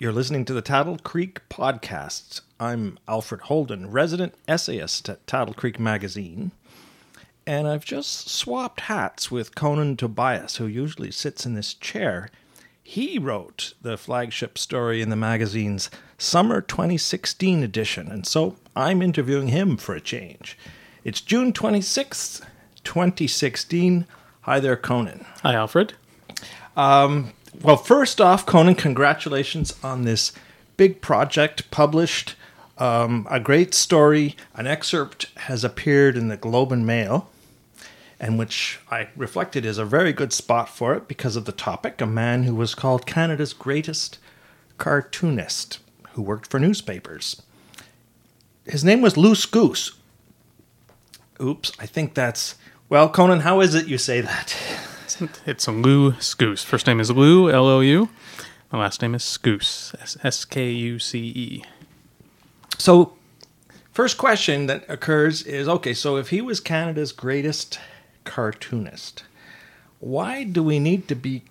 You're listening to the Taddle Creek Podcasts. I'm Alfred Holden, resident essayist at Taddle Creek Magazine. And I've just swapped hats with Conan Tobias, who usually sits in this chair. He wrote the flagship story in the magazine's Summer 2016 edition, and so I'm interviewing him for a change. It's June 26th, 2016. Hi there, Conan. Hi, Alfred. Um, Well, first off, Conan, congratulations on this big project published. Um, a great story. An excerpt has appeared in the Globe and Mail, and which I reflected is a very good spot for it because of the topic a man who was called Canada's greatest cartoonist who worked for newspapers. His name was Loose Goose. Oops, I think that's. Well, Conan, how is it you say that? It's Lou Skuce. First name is Lou, L O U. My last name is Skuce, S K U C E. So, first question that occurs is okay, so if he was Canada's greatest cartoonist, why do we need to be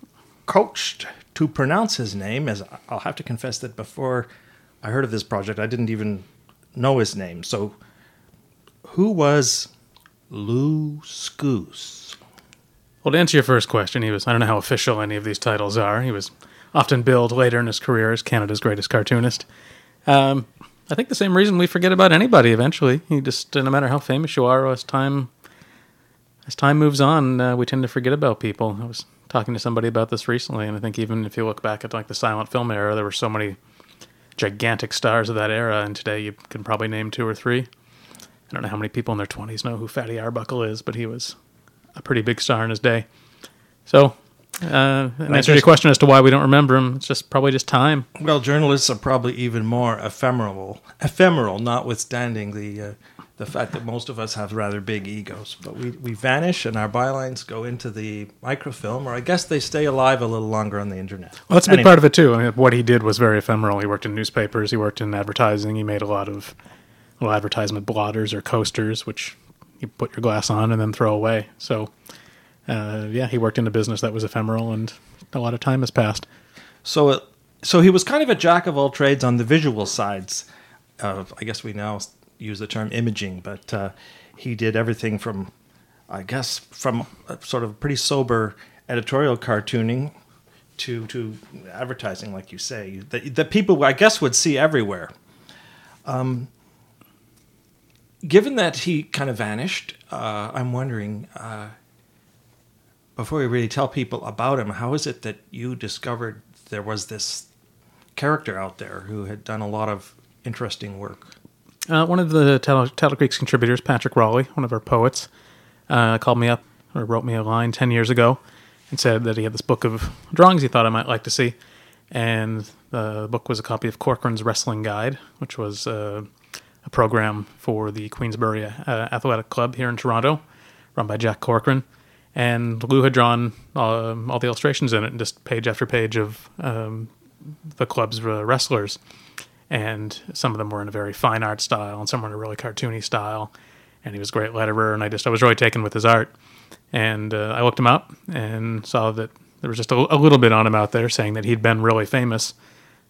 coached to pronounce his name? As I'll have to confess that before I heard of this project, I didn't even know his name. So, who was Lou Skuce? Well, to answer your first question, he was, I don't know how official any of these titles are. He was often billed later in his career as Canada's greatest cartoonist. Um, I think the same reason we forget about anybody eventually. You just, no matter how famous you are, as time as time moves on, uh, we tend to forget about people. I was talking to somebody about this recently, and I think even if you look back at like the silent film era, there were so many gigantic stars of that era, and today you can probably name two or three. I don't know how many people in their 20s know who Fatty Arbuckle is, but he was a pretty big star in his day. So, uh, in answer to your question as to why we don't remember him, it's just probably just time. Well, journalists are probably even more ephemeral, ephemeral, notwithstanding the uh, the fact that most of us have rather big egos. But we, we vanish and our bylines go into the microfilm, or I guess they stay alive a little longer on the internet. Well, that's a big Anyway, part of it too. I mean, what he did was very ephemeral. He worked in newspapers. He worked in advertising. He made a lot of little advertisement blotters or coasters, which you put your glass on and then throw away. So, uh, yeah, he worked in a business that was ephemeral, and a lot of time has passed. So, it, so he was kind of a jack of all trades on the visual sides of, I guess we now use the term imaging, but uh, he did everything from, I guess, from sort of pretty sober editorial cartooning to to advertising, like you say, that, that people, I guess, would see everywhere. Um, given that he kind of vanished, uh, I'm wondering. Uh, before we really tell people about him, how is it that you discovered there was this character out there who had done a lot of interesting work? Uh, one of the Taddle, Creek's contributors, Patrick Raleigh, one of our poets, uh, called me up or wrote me a line 10 years ago and said that he had this book of drawings he thought I might like to see. And the book was a copy of Corcoran's Wrestling Guide, which was uh, a program for the Queensbury uh, Athletic Club here in Toronto, run by Jack Corcoran. And Lou had drawn uh, all the illustrations in it, and just page after page of um, the club's uh, wrestlers. And some of them were in a very fine art style and some were in a really cartoony style. And he was a great letterer and i just i was really taken with his art. And uh, i looked him up and saw that there was just a, a little bit on him out there saying that he'd been really famous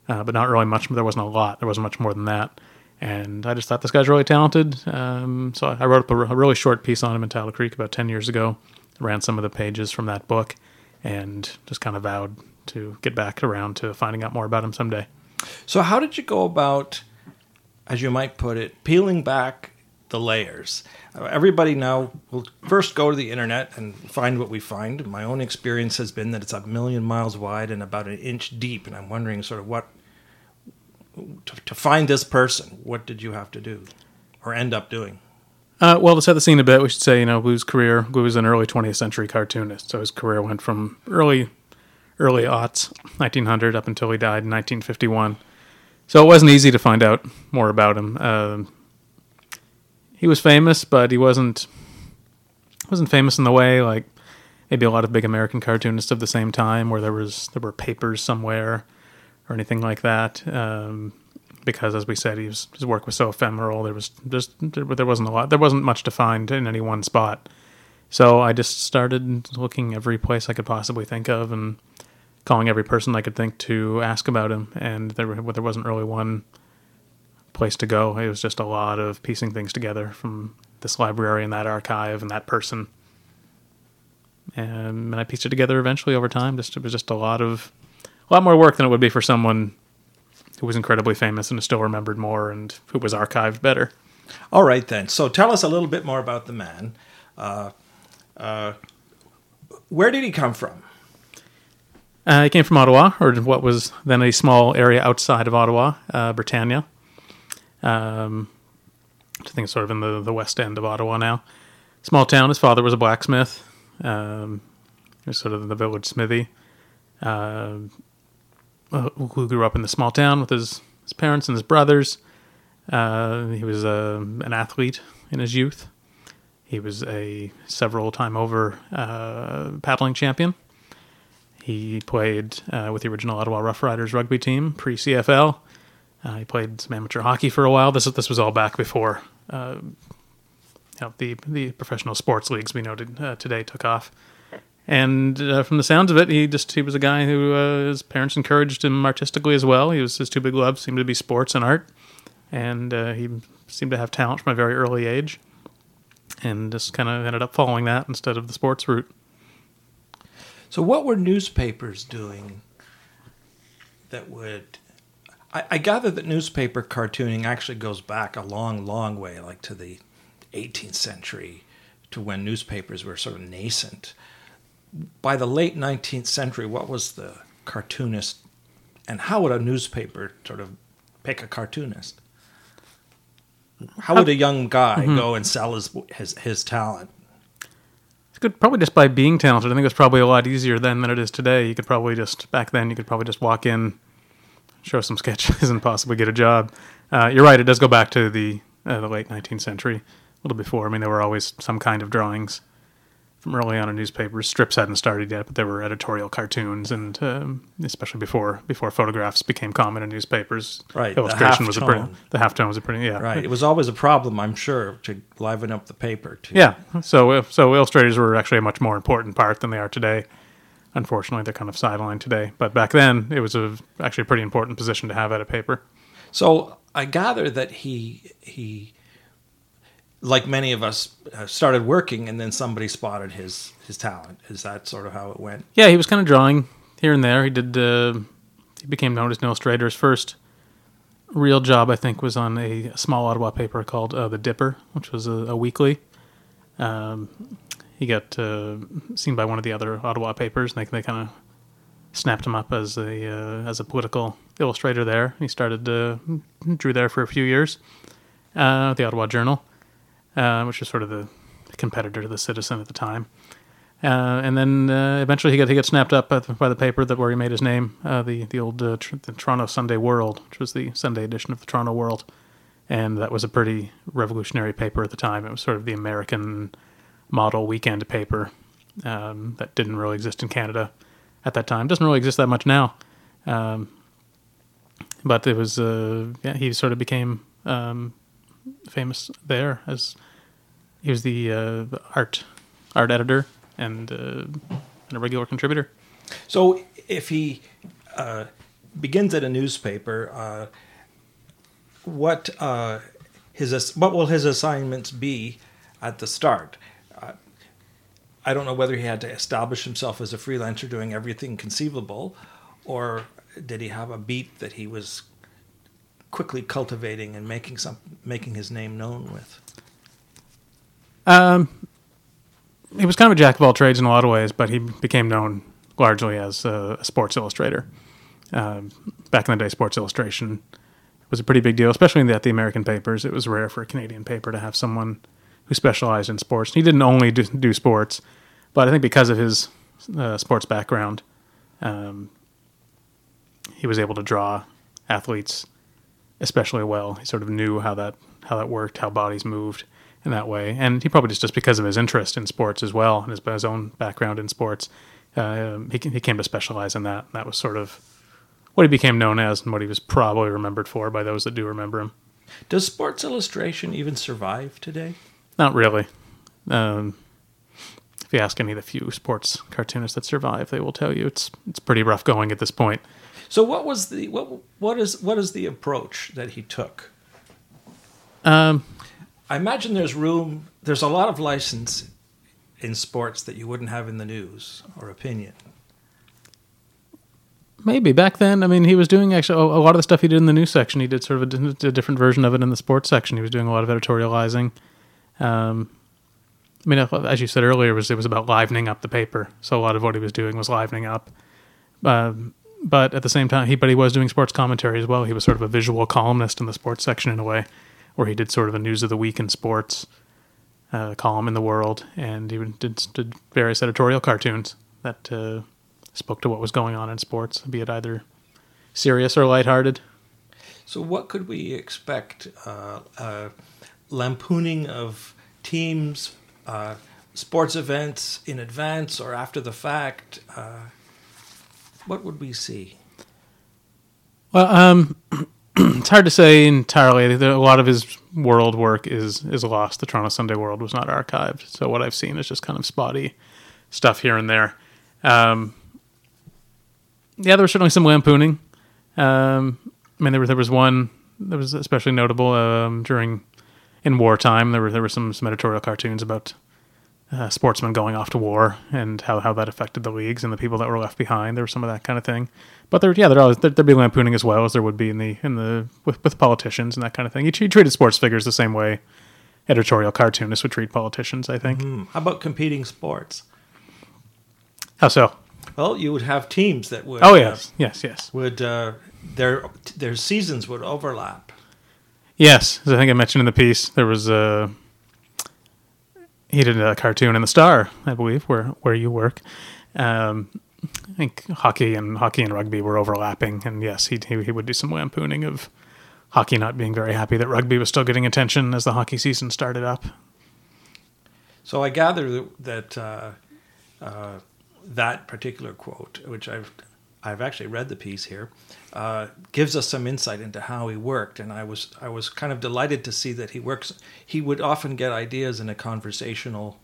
uh, but not really much there wasn't a lot. There wasn't much more than that and i just thought this guy's really talented um, so i wrote up a, a really short piece on him in Taddle creek about 10 years ago ran some of the pages from that book and just kind of vowed to get back around to finding out more about him someday So, how did you go about, as you might put it, peeling back the layers? Uh, Everybody now will first go to the internet and find what we find. My own experience has been that it's a million miles wide and about an inch deep, and I'm wondering sort of what to, to find this person. What did you have to do, or end up doing? Uh, well, to set the scene a bit, we should say, you know, Lou's career, Lou was an early 20th century cartoonist. So his career went from early, early aughts, 1900, up until he died in 1951. So it wasn't easy to find out more about him. Um he was famous, but he wasn't wasn't famous in the way like maybe a lot of big American cartoonists of the same time, where there was there were papers somewhere or anything like that. Um, because, as we said, was, his work was so ephemeral. There was just there, there wasn't a lot. There wasn't much to find in any one spot. So I just started looking every place I could possibly think of, and calling every person I could think to ask about him, and there there wasn't really one place to go. It was just a lot of piecing things together from this library and that archive and that person. And, and I pieced it together eventually over time. Just it was just a lot of a lot more work than it would be for someone who was incredibly famous and is still remembered more and who was archived better. All right, then. So tell us a little bit more about the man. Uh, uh, where did he come from? Uh, he came from Ottawa, or what was then a small area outside of Ottawa, uh, Britannia. Um, I think it's sort of in the, the west end of Ottawa now. Small town. His father was a blacksmith. Um, he was sort of the village smithy. Uh, who grew up in the small town with his, his parents and his brothers. Uh, he was uh, an athlete in his youth. He was a several time over uh, paddling champion. He played uh, with the original Ottawa Rough Riders rugby team pre CFL. He played some amateur hockey for a while. This this was all back before you know, the the professional sports leagues we know to, today took off. And uh, from the sounds of it, he just he was a guy who uh, his parents encouraged him artistically as well. He was his two big loves seemed to be sports and art, and uh, he seemed to have talent from a very early age, and just kind of ended up following that instead of the sports route. So, what were newspapers doing that would. I, I gather that newspaper cartooning actually goes back a long, long way, like to the 18th century, to when newspapers were sort of nascent. By the late 19th century, what was the cartoonist, and how would a newspaper sort of pick a cartoonist? How would a young guy go and sell his, his his talent? It's good, probably just by being talented. I think it was probably a lot easier then than it is today. You could probably just back then you could probably just walk in, show some sketches, and possibly get a job. Uh, you're right; it does go back to the uh, the late 19th century, a little before. I mean, there were always some kind of drawings from early on in newspapers. Strips hadn't started yet, but there were editorial cartoons, and um, especially before before photographs became common in newspapers, Right, the Illustration was a pretty the half tone was a pretty yeah Right. It was always a problem, I'm sure, to liven up the paper. To, Yeah. So uh, so illustrators were actually a much more important part than they are today. Unfortunately, they're kind of sidelined today. But back then, it was a actually a pretty important position to have at a paper. So I gather that he he, like many of us, uh, started working, and then somebody spotted his his talent. Is that sort of how it went? Yeah, he was kind of drawing here and there. He did. Uh, he became known as an illustrator. His first real job, I think, was on a small Ottawa paper called uh, The Dipper, which was a, a weekly. Um, he got uh, seen by one of the other Ottawa papers, and they, they kind of snapped him up as a uh, as a political illustrator there. He started drew there for a few years. The Ottawa Journal, uh, which was sort of the competitor to the Citizen at the time. Uh, and then uh, eventually he got he got snapped up by the, paper that where he made his name, uh, the the old uh, tr- the Toronto Sunday World, which was the Sunday edition of the Toronto World, and that was a pretty revolutionary paper at the time. It was sort of the American model weekend paper um, that didn't really exist in Canada at that time. Doesn't really exist that much now, um, but it was uh, yeah he sort of became um, famous there as he was the, uh, art art editor and, uh, and a regular contributor. So if he uh, begins at a newspaper, uh, what uh, his what will his assignments be at the start? Uh, I don't know whether he had to establish himself as a freelancer doing everything conceivable, or did he have a beat that he was quickly cultivating and making some making his name known with? Um, he was kind of a jack of all trades in a lot of ways, but he became known largely as a, sports illustrator. Um, back in the day, sports illustration was a pretty big deal, especially in the, at the American papers. It was rare for a Canadian paper to have someone who specialized in sports. He didn't only do, do sports, but I think because of his uh, sports background, um, he was able to draw athletes especially well. He sort of knew how that how that worked, how bodies moved in that way, and he probably just just because of his interest in sports as well and his, his own background in sports, uh, he he came to specialize in that. That was sort of what he became known as and what he was probably remembered for by those that do remember him. Does Sports Illustration even survive today? Not really. Um, if you ask any of the few sports cartoonists that survive, they will tell you it's it's pretty rough going at this point. So what was the what what is what is the approach that he took? Um, I imagine there's room. There's a lot of license in sports that you wouldn't have in the news or opinion. maybe back then. I mean, he was doing actually a lot of the stuff he did in the news section. He did sort of a, a different version of it in the sports section. He was doing a lot of editorializing. Um, I mean, as you said earlier, it was it was about livening up the paper. So a lot of what he was doing was livening up. Um, but at the same time, he but he was doing sports commentary as well. He was sort of a visual columnist in the sports section in a way, where he did sort of a news of the week in sports uh, column in the world, and he did, did various editorial cartoons that uh, spoke to what was going on in sports, be it either serious or lighthearted. So what could we expect? Uh, uh, lampooning of teams, uh, sports events in advance or after the fact. Uh, what would we see? Well, um, it's hard to say entirely. A lot of his world work is is lost. The Toronto Sunday World was not archived, so what I've seen is just kind of spotty stuff here and there. Um, yeah, there was certainly some lampooning. Um, I mean, there was there was one that was especially notable um, during in wartime. There were there were some some editorial cartoons about uh, sportsmen going off to war and how, how that affected the leagues and the people that were left behind. There was some of that kind of thing. But there, yeah, there always there, there'd be lampooning as well as there would be in the in the with, with politicians and that kind of thing. He, he treated sports figures the same way editorial cartoonists would treat politicians. I think. Hmm. How about competing sports? How so? Well, you would have teams that would. Oh uh, yes, yes, yes, would uh, their their seasons would overlap. yes. As I think I mentioned in the piece, there was a he did a cartoon in the Star, I believe, where where you work. Um, I think hockey and hockey and rugby were overlapping, and yes, he he, would do some lampooning of hockey not being very happy that rugby was still getting attention as the hockey season started up. So I gather that uh, uh, that particular quote, which I've I've actually read the piece here, uh, gives us some insight into how he worked, and I was I was kind of delighted to see that he works. He would often get ideas in a conversational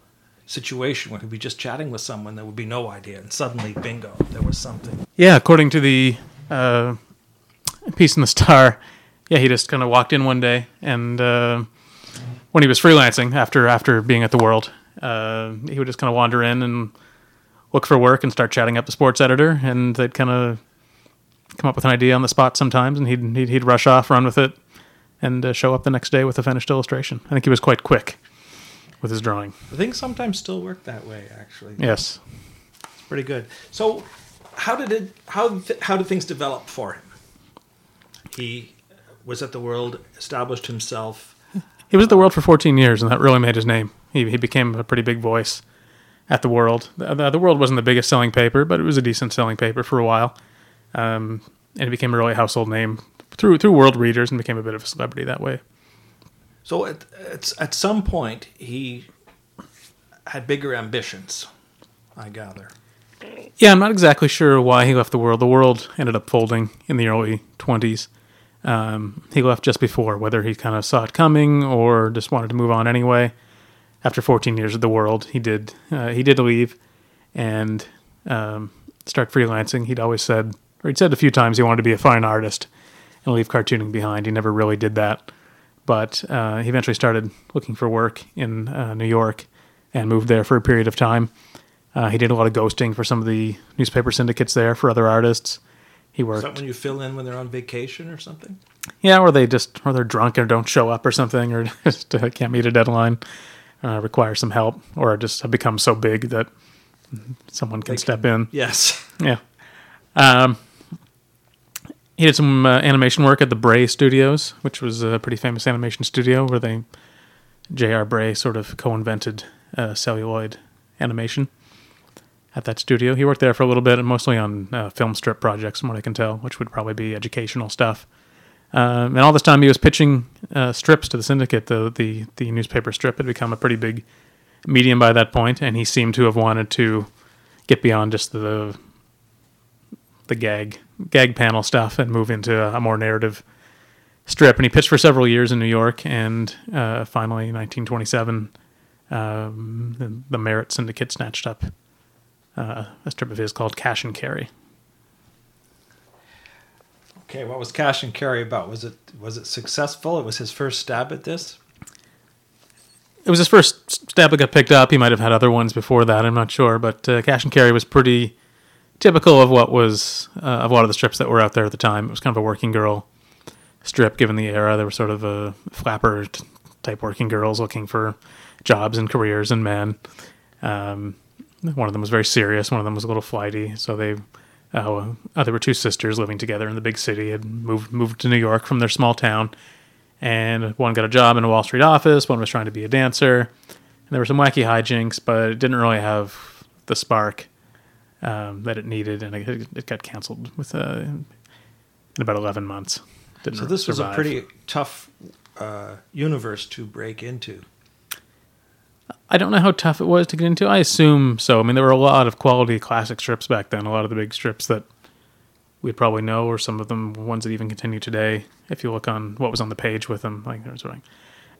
situation where he'd be just chatting with someone, there would be no idea, and suddenly, bingo, there was something. Yeah, according to the uh, piece in the Star, yeah, he just kind of walked in one day, and uh, when he was freelancing after after being at the World, uh, he would just kind of wander in and look for work and start chatting up the sports editor, and they'd kind of come up with an idea on the spot sometimes, and he'd he'd, he'd rush off, run with it, and uh, show up the next day with a finished illustration. I think he was quite quick with his drawing. I think sometimes still work that way. Actually, Yes. it's pretty good. So, how did it? How how did things develop for him? He was at the World, established himself. He was at the World for 14 years, and that really made his name. He, he became a pretty big voice at the World. The, the, the World wasn't the biggest selling paper, but it was a decent selling paper for a while. Um, and it became a really household name through through world readers and became a bit of a celebrity that way. So at, at at some point he had bigger ambitions. I gather. Yeah, I'm not exactly sure why he left the World. The World ended up folding in the early 20s. Um, he left just before, whether he kind of saw it coming or just wanted to move on anyway. After 14 years at the World, he did uh, he did leave and um, start freelancing. He'd always said, or he'd said a few times, he wanted to be a fine artist and leave cartooning behind. He never really did that, but uh, he eventually started looking for work in uh, New York and moved there for a period of time. Uh, he did a lot of ghosting for some of the newspaper syndicates there for other artists. He worked. Is that when you fill in when they're on vacation or something? yeah, or they just, or they're drunk or don't show up or something, or just uh, can't meet a deadline, uh, require some help, or just have become so big that someone can They step in. Yes. Yeah. Um, he did some uh, animation work at the Bray Studios, which was a pretty famous animation studio where they J.R. Bray sort of co-invented uh, celluloid animation at that studio. He worked there for a little bit, and mostly on uh, film strip projects, from what I can tell, which would probably be educational stuff. Um, and all this time, he was pitching uh, strips to the syndicate. The, the the newspaper strip had become a pretty big medium by that point, and he seemed to have wanted to get beyond just the the gag gag panel stuff and move into a more narrative strip. And he pitched for several years in New York, and uh, finally, in 1927, um, the, the Merit Syndicate snatched up uh, a strip of his called Cash and Carry. Okay, what was Cash and Carry about? Was it was it successful? It was his first stab at this. It was his first stab that got picked up. He might have had other ones before that. I'm not sure, but uh, Cash and Carry was pretty typical of what was uh, of a lot of the strips that were out there at the time. It was kind of a working girl strip, given the era. There were sort of a flapper type working girls looking for jobs and careers and men. Um, one of them was very serious. One of them was a little flighty. So they, uh, uh, there were two sisters living together in the big city. Had moved moved to New York from their small town, and one got a job in a Wall Street office. One was trying to be a dancer. And there were some wacky hijinks, but it didn't really have the spark um, that it needed, and it, it got canceled with uh, in about eleven months. Didn't So this was a pretty tough uh, universe to break into. I don't know how tough it was to get into. I assume so. I mean, there were a lot of quality classic strips back then. A lot of the big strips that we'd probably know, or some of them ones that even continue today. If you look on what was on the page with them, like there's like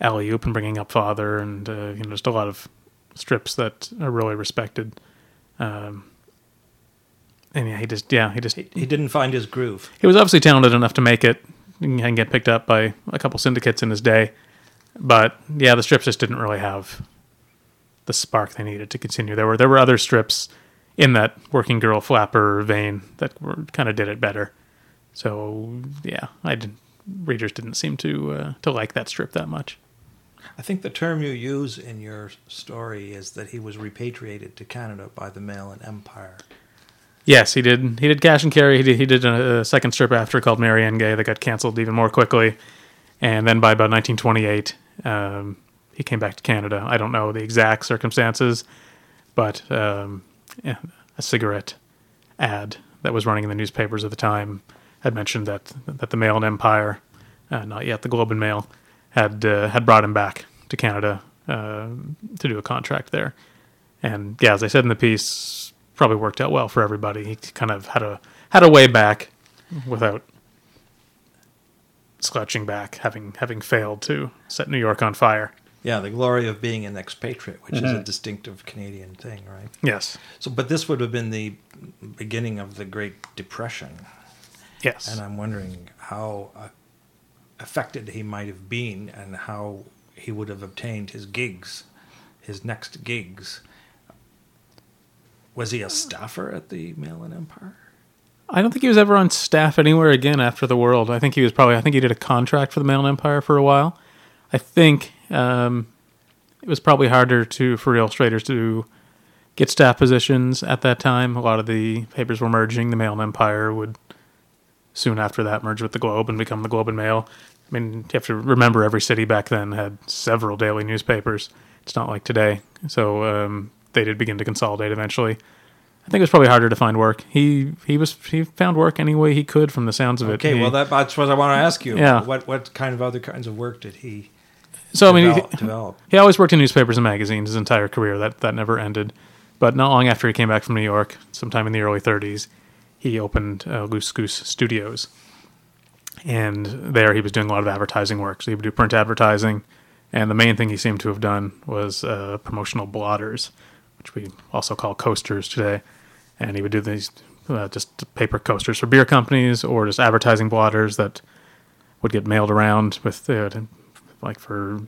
Alley Oop and Bringing Up Father, and uh, you know, just a lot of strips that are really respected. Um, and yeah, he just yeah he just He, he didn't find his groove. he was obviously talented enough to make it and get picked up by a couple syndicates in his day. But yeah, the strips just didn't really have the spark they needed to continue. There were there were other strips in that working girl flapper vein that were kind of did it better. So yeah, I didn't. Readers didn't seem to uh, to like that strip that much. I think the term you use in your story is that he was repatriated to Canada by the mail and Empire. Yes, he did. He did cash and carry. He did, he did a, a second strip after called Marianne Gay that got canceled even more quickly, and then by about 1928, um, he came back to Canada. I don't know the exact circumstances, but um, yeah, a cigarette ad that was running in the newspapers at the time had mentioned that that the Mail and Empire, uh, not yet the Globe and Mail, had uh, had brought him back to Canada uh, to do a contract there. And yeah, as I said in the piece, probably worked out well for everybody. He kind of had a had a way back without slouching back, having having failed to set New York on fire. Yeah, the glory of being an expatriate, which is a distinctive Canadian thing, right? Yes, So, but this would have been the beginning of the Great Depression, yes. and I'm wondering how uh, affected he might have been, and how he would have obtained his gigs, his next gigs. Was he a staffer at the Mail and Empire? I don't think he was ever on staff anywhere again after the World. I think he was probably. I think he did a contract for the Mail and Empire for a while. I think um, it was probably harder to for illustrators to get staff positions at that time. A lot of the papers were merging. The Mail and Empire would soon after that merge with the Globe and become the Globe and Mail. I mean, you have to remember every city back then had several daily newspapers. It's not like today. So um, they did begin to consolidate eventually. I think it was probably harder to find work. He he was he found work any way he could from the sounds of it. Okay, He- well that, that's what I want to ask you. Yeah. What what kind of other kinds of work did he so I mean, he, develop? develop? he always worked in newspapers and magazines his entire career. That that never ended. But not long after he came back from New York, sometime in the early 30s, he opened uh, Loose Goose Studios, and there he was doing a lot of advertising work. So he would do print advertising, and the main thing he seemed to have done was uh, promotional blotters, which we also call coasters today. And he would do these uh, just paper coasters for beer companies or just advertising blotters that would get mailed around with uh, like for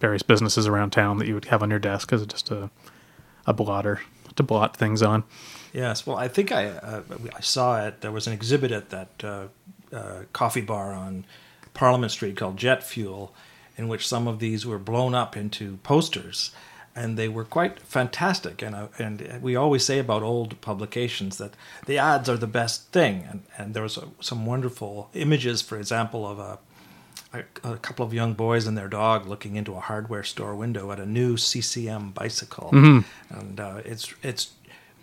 various businesses around town that you would have on your desk as just a a blotter to blot things on. Yes, well, I think I uh, I saw it. There was an exhibit at that uh, uh, coffee bar on Parliament Street called Jet Fuel, in which some of these were blown up into posters, and they were quite fantastic. And uh, and we always say about old publications that the ads are the best thing. And and there was uh some wonderful images, for example, of a a, a couple of young boys and their dog looking into a hardware store window at a new CCM bicycle, and uh, it's it's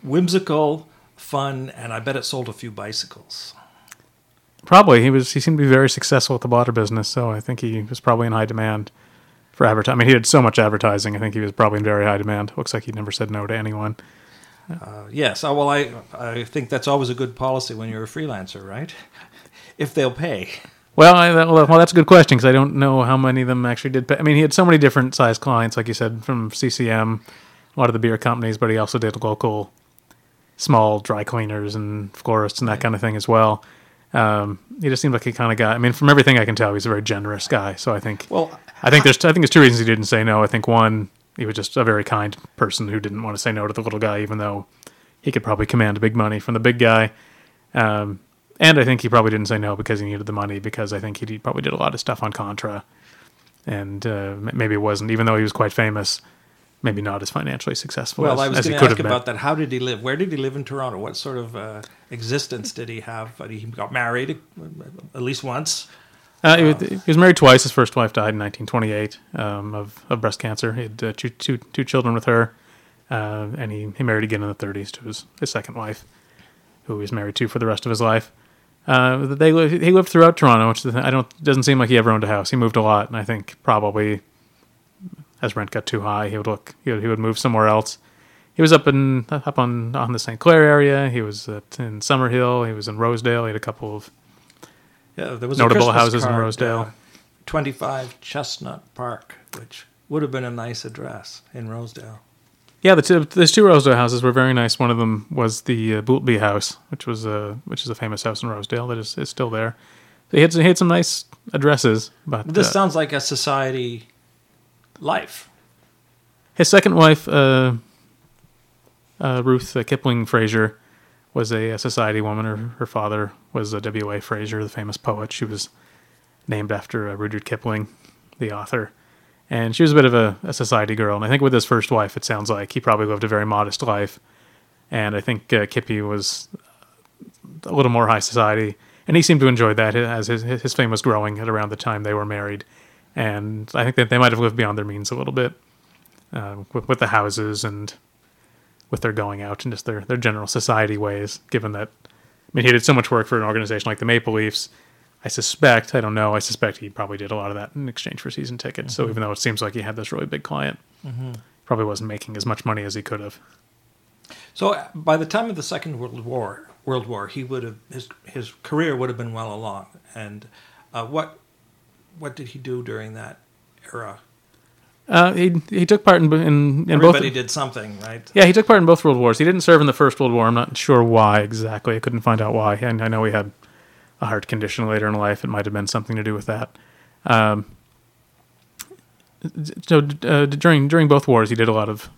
whimsical, fun, and I bet it sold a few bicycles. Probably he was. He seemed to be very successful with the blotter business, so I think he was probably in high demand for advertising. I mean, he did so much advertising. I think he was probably in very high demand. Looks like he never said no to anyone. Uh, yes, uh, well, I I think that's always a good policy when you're a freelancer, right? if they'll pay. Well, I, well, that's a good question because I don't know how many of them actually did. Pay. I mean, he had so many different size clients, like you said, from CCM, a lot of the beer companies, but he also did local small dry cleaners and florists and that kind of thing as well. Um, he just seemed like he kind of guy. I mean, from everything I can tell, he's a very generous guy. So I think, Well, I think there's, I think there's two reasons he didn't say no. I think one, he was just a very kind person who didn't want to say no to the little guy, even though he could probably command big money from the big guy. Um, and I think he probably didn't say no because he needed the money because I think he probably did a lot of stuff on Contra, and uh, maybe it wasn't, even though he was quite famous, maybe not as financially successful well, as, I was going to ask about that. How did he live? Where did he live in Toronto? What sort of uh, existence did he have? He got married uh, at least once. Uh, he, was, he was married twice. His first wife died in 1928 um, of, of breast cancer. He had uh, two, two, two children with her, uh, and he, he married again in the 30s to his, his second wife, who he was married to for the rest of his life. Uh, they he lived throughout Toronto, which I don't doesn't seem like he ever owned a house. He moved a lot, and I think probably as rent got too high, he would look he would, he would move somewhere else. He was up in up on on the St. Clair area. He was at, in Summerhill. He was in Rosedale. He had a couple of Yeah, there was Notable houses in Rosedale. uh, 25 Chestnut Park, which would have been a nice address in Rosedale. Yeah, the two, there's two Rosedale houses were very nice. One of them was the uh, Boultby House, which was a which is a famous house in Rosedale that is, is still there. He had, some- he had some nice addresses, but This uh, sounds like a society life. his second wife, uh, uh, Ruth uh, Kipling Fraser, was a, a society woman. Her, her father was a W. A. Fraser, the famous poet. She was named after uh, Rudyard Kipling, the author. And she was a bit of a, a society girl. And I think with his first wife, it sounds like he probably lived a very modest life. And I think uh, Kippy was a little more high society. And he seemed to enjoy that as his, his fame was growing at around the time they were married. And I think that they might have lived beyond their means a little bit uh, with, with the houses and with their going out and just their, their general society ways, given that, I mean, he did so much work for an organization like the Maple Leafs. I suspect, I don't know, I suspect he probably did a lot of that in exchange for season tickets. So even though it seems like he had this really big client, probably wasn't making as much money as he could have. So uh, by the time of the Second World War, World War, he would have his his career would have been well along. And uh, what what did he do during that era? Uh, he he took part in in, in both. Everybody did something, right? Yeah, he took part in both World Wars. He didn't serve in the First World War. I'm not sure why exactly. I couldn't find out why. And I know he had a heart condition later in life. It might have been something to do with that. Um, so uh, during during both wars, he did a lot of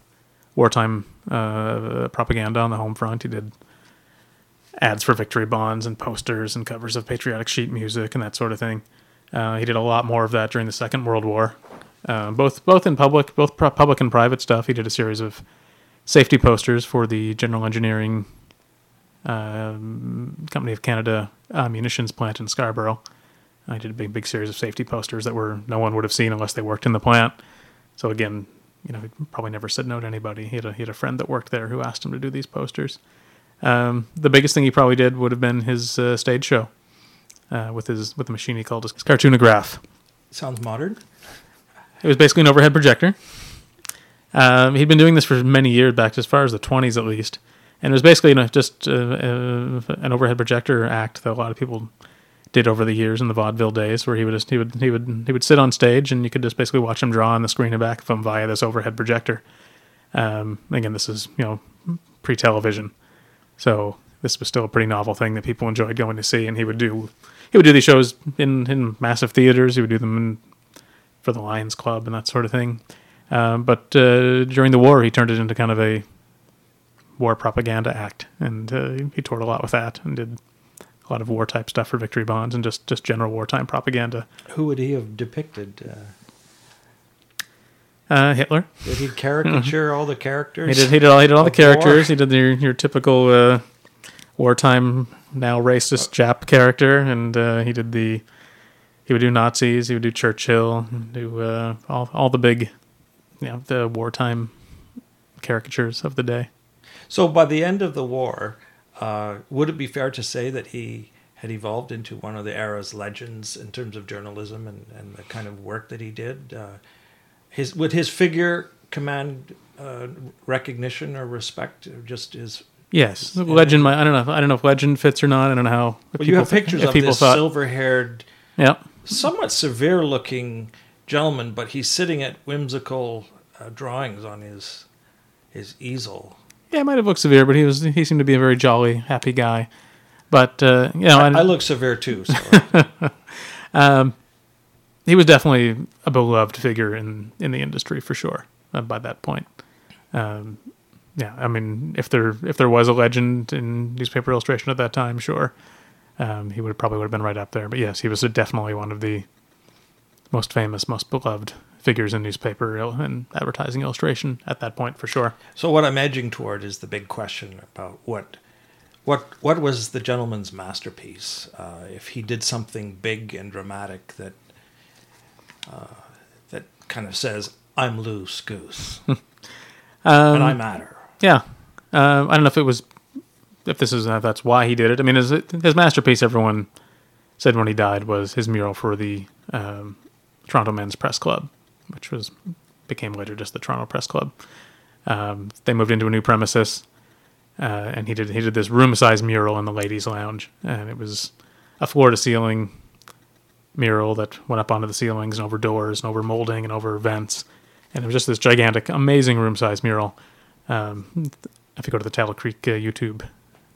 wartime uh, propaganda on the home front. He did ads for victory bonds and posters and covers of patriotic sheet music and that sort of thing. Uh, he did a lot more of that during the Second World War, uh, both both in public, both pro- public and private stuff. He did a series of safety posters for the General Engineering Company of Canada uh, munitions plant in Scarborough. I did a big, big series of safety posters that were no one would have seen unless they worked in the plant. So again, you know, he probably never said no to anybody. He had a he had a friend that worked there who asked him to do these posters. Um, the biggest thing he probably did would have been his uh, stage show uh, with his with the machine he called his cartoonograph. Sounds modern. It was basically an overhead projector. Um, he'd been doing this for many years, back as far as the 20s at least. And it was basically you know, just uh, uh, an overhead projector act that a lot of people did over the years in the vaudeville days, where he would just he would he would he would sit on stage and you could just basically watch him draw on the screen in back of him via this overhead projector. Um, again, this is you know pre-television, so this was still a pretty novel thing that people enjoyed going to see. And he would do he would do these shows in in massive theaters. He would do them in for the Lions Club and that sort of thing. Um, but uh, during the war, he turned it into kind of a war propaganda act, and uh, he toured a lot with that and did a lot of war type stuff for victory bonds and just just general wartime propaganda. Who would he have depicted? Uh, Uh, Hitler. did he caricature all the characters? He did. He did all. He did all the Of war. characters. He did your your typical uh, wartime now racist Jap character, and uh, he did the. He would do Nazis. He would do Churchill. Do uh, all all the big, you know, the wartime caricatures of the day. So by the end of the war, uh, would it be fair to say that he had evolved into one of the era's legends in terms of journalism and, and the kind of work that he did? Uh, his would his figure command uh, recognition or respect? Or just his Yes, legend. might- I don't know. I don't know if legend fits or not. I don't know how. if well, you have pictures if of people this thought- silver-haired Yeah. somewhat severe looking gentleman, but he's sitting at whimsical uh, drawings on his his easel. Yeah, it might have looked severe, but he was he seemed to be a very jolly, happy guy. But uh, you know, I, and I look severe too. So. he was definitely a beloved figure in in the industry for sure. Uh, by that point, um, yeah, I mean, if there if there was a legend in newspaper illustration at that time, sure, um, he would probably would have been right up there. But yes, he was definitely one of the most famous, most beloved figures in newspaper and advertising illustration at that point for sure. so what I'm edging toward is the big question about what what what was the gentleman's masterpiece? Uh, if he did something big and dramatic that uh, that kind of says, "I'm loose goose Um, and I matter." Yeah, uh, I don't know if it was if this is uh, that's why he did it. I mean, his his masterpiece, everyone said when he died, was his mural for the um, Toronto Men's Press Club, which was became later just the Toronto Press Club. Um, they moved into a new premises, uh, and he did he did this room size mural in the ladies' lounge, and it was a floor to ceiling mural that went up onto the ceilings and over doors and over molding and over vents, and it was just this gigantic, amazing room size mural. Um, if you go to the Taddle Creek uh, YouTube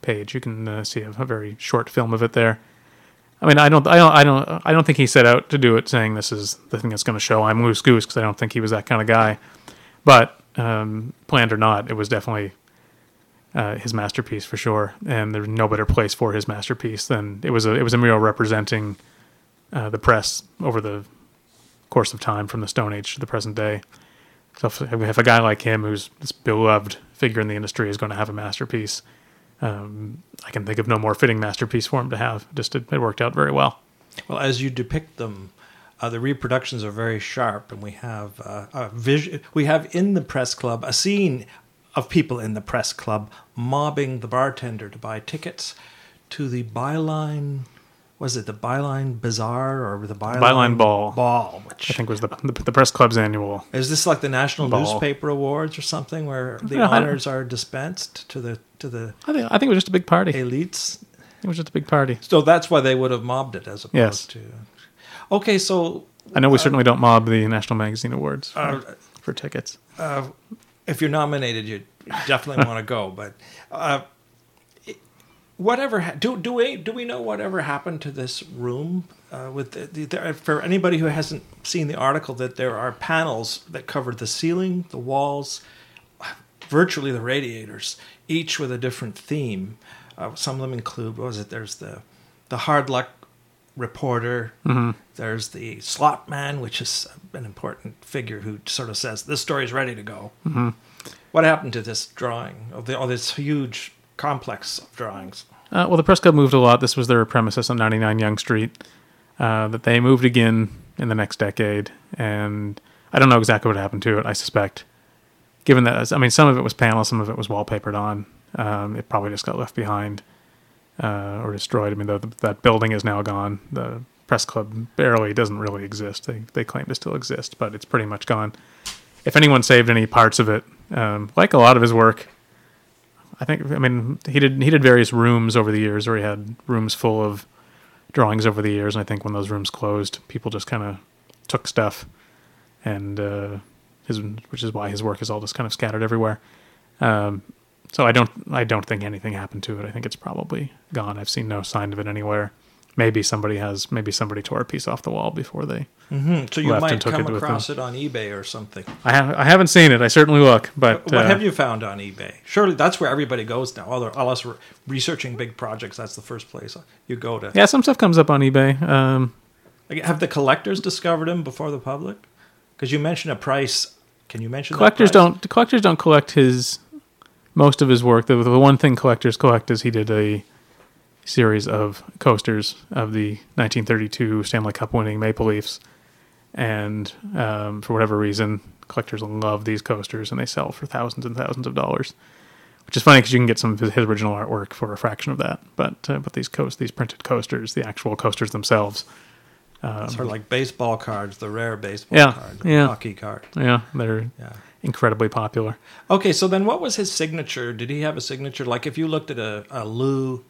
page, you can uh, see a, a very short film of it there. I mean, I don't, I don't, I don't, I don't think he set out to do it saying this is the thing that's going to show I'm loose goose because I don't think he was that kind of guy. But um, planned or not, it was definitely uh, his masterpiece for sure, and there's no better place for his masterpiece than it was a, it was a mural representing uh, the press over the course of time from the Stone Age to the present day. So if, if a guy like him, who's this beloved figure in the industry, is going to have a masterpiece, um, I can think of no more fitting masterpiece for him to have. Just it, it worked out very well. Well, as you depict them, uh, the reproductions are very sharp, and we have uh, a vision. We have in the press club a scene of people in the press club mobbing the bartender to buy tickets to the byline. Was it the byline bazaar or the byline, Byline Ball. Ball, which I think was the the, the press club's annual. is this like the National Ball. Newspaper Awards or something, where the Yeah, honors are dispensed to the to the I think I think it was just a big party. elites? It was just a big party. So that's why they would have mobbed it as opposed Yes. to. Okay, so I know we certainly don't mob the National Magazine Awards for, Uh, for tickets. uh, if you're nominated, you definitely want to go. But uh, it- whatever ha- do do we do we know whatever happened to this room? Uh, with the, the, there, for anybody who hasn't seen the article, that there are panels that cover the ceiling, the walls, virtually the radiators, each with a different theme. Uh, some of them include what was it? There's the the hard luck reporter. There's the slot man, which is an important figure who sort of says this story is ready to go. What happened to this drawing of the, oh, this huge complex of drawings? Uh, well, the press club moved a lot. This was their premises on 99 Yonge Street. Uh, that they moved again in the next decade, and I don't know exactly what happened to it. I suspect, given that I mean, some of it was panel, some of it was wallpapered on. Um, it probably just got left behind uh, or destroyed. I mean, the, that building is now gone. The press club barely doesn't really exist. They they claim to still exist, but it's pretty much gone. If anyone saved any parts of it, um, like a lot of his work, I think I mean he did he did various rooms over the years where he had rooms full of drawings over the years and I think when those rooms closed people just kind of took stuff and uh, his which is why his work is all just kind of scattered everywhere. Um, so I don't I don't think anything happened to it. I think it's probably gone. I've seen no sign of it anywhere. Maybe somebody has maybe somebody tore a piece off the wall before they Mm-hmm. So you might come it across it on eBay or something. I have I haven't seen it. I certainly look, but what uh, have you found on eBay? Surely that's where everybody goes now. All unless we're researching big projects, that's the first place you go to. Yeah, some stuff comes up on eBay. Um, Have the collectors discovered him before the public? Because you mentioned a price. Can you mention collectors price? don't collectors don't collect his most of his work. The, the one thing collectors collect is he did a series of coasters of the 1932 Stanley Cup winning Maple Leafs, and um, for whatever reason, collectors love these coasters and they sell for thousands and thousands of dollars. Which is funny because you can get some of his, his original artwork for a fraction of that, but uh, but these coast these printed coasters, the actual coasters themselves, sort of like baseball cards, the rare baseball Yeah, card, yeah. hockey card. yeah, they're Yeah. incredibly popular. Okay, so then what was his signature? Did he have a signature? Like if you looked at a, a Lou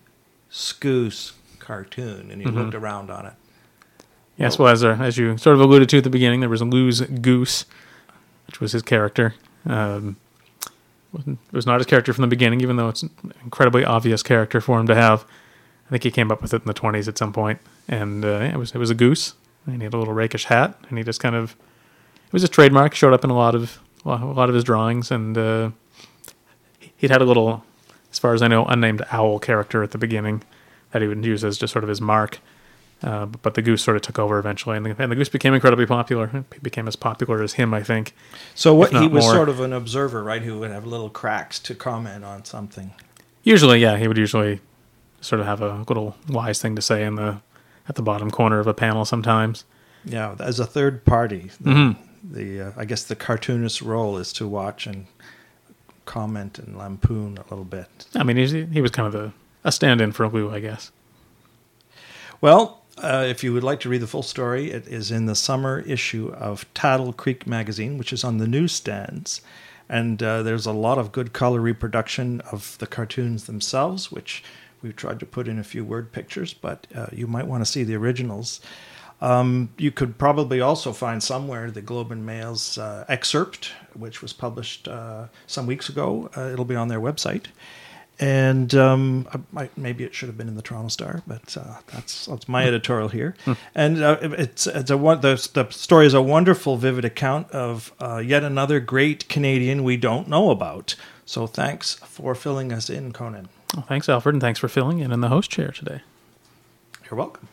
Skuce cartoon and you Mm-hmm. looked around on it, Yes, well, as, uh, as you sort of alluded to at the beginning, there was a Lou's Goose, which was his character. Um, wasn't- it was not his character from the beginning, even though it's an incredibly obvious character for him to have. I think he came up with it in the 20s at some point, and uh, yeah, it was it was a goose, and he had a little rakish hat, and he just kind of it was his trademark. Showed up in a lot of a lot of his drawings, and uh, he'd had a little, as far as I know, unnamed owl character at the beginning that he would use as just sort of his mark. Uh, but the goose sort of took over eventually, and the, and the goose became incredibly popular. It became as popular as him, I think. So what he was more. sort of an observer, right? Who would have little cracks to comment on something. Usually, yeah, he would usually sort of have a little wise thing to say in the at the bottom corner of a panel sometimes. Yeah, as a third party, the, Mm-hmm. the uh, I guess the cartoonist's role is to watch and comment and lampoon a little bit. I mean, he's, he was kind of the, a stand-in for Lou, I guess. Well, uh, if you would like to read the full story, it is in the summer issue of Taddle Creek magazine, which is on the newsstands. And uh, there's a lot of good color reproduction of the cartoons themselves, which we've tried to put in a few word pictures, but uh, you might want to see the originals. Um, you could probably also find somewhere the Globe and Mail's uh, excerpt, which was published uh, some weeks ago. Uh, it'll be on their website. And um, I might, maybe it should have been in the Toronto Star, but uh, that's that's my editorial here. And uh, it's it's a the, the story is a wonderful, vivid account of uh, yet another great Canadian we don't know about. So thanks for filling us in, Conan. Well, thanks, Alfred, and thanks for filling in in the host chair today. You're welcome.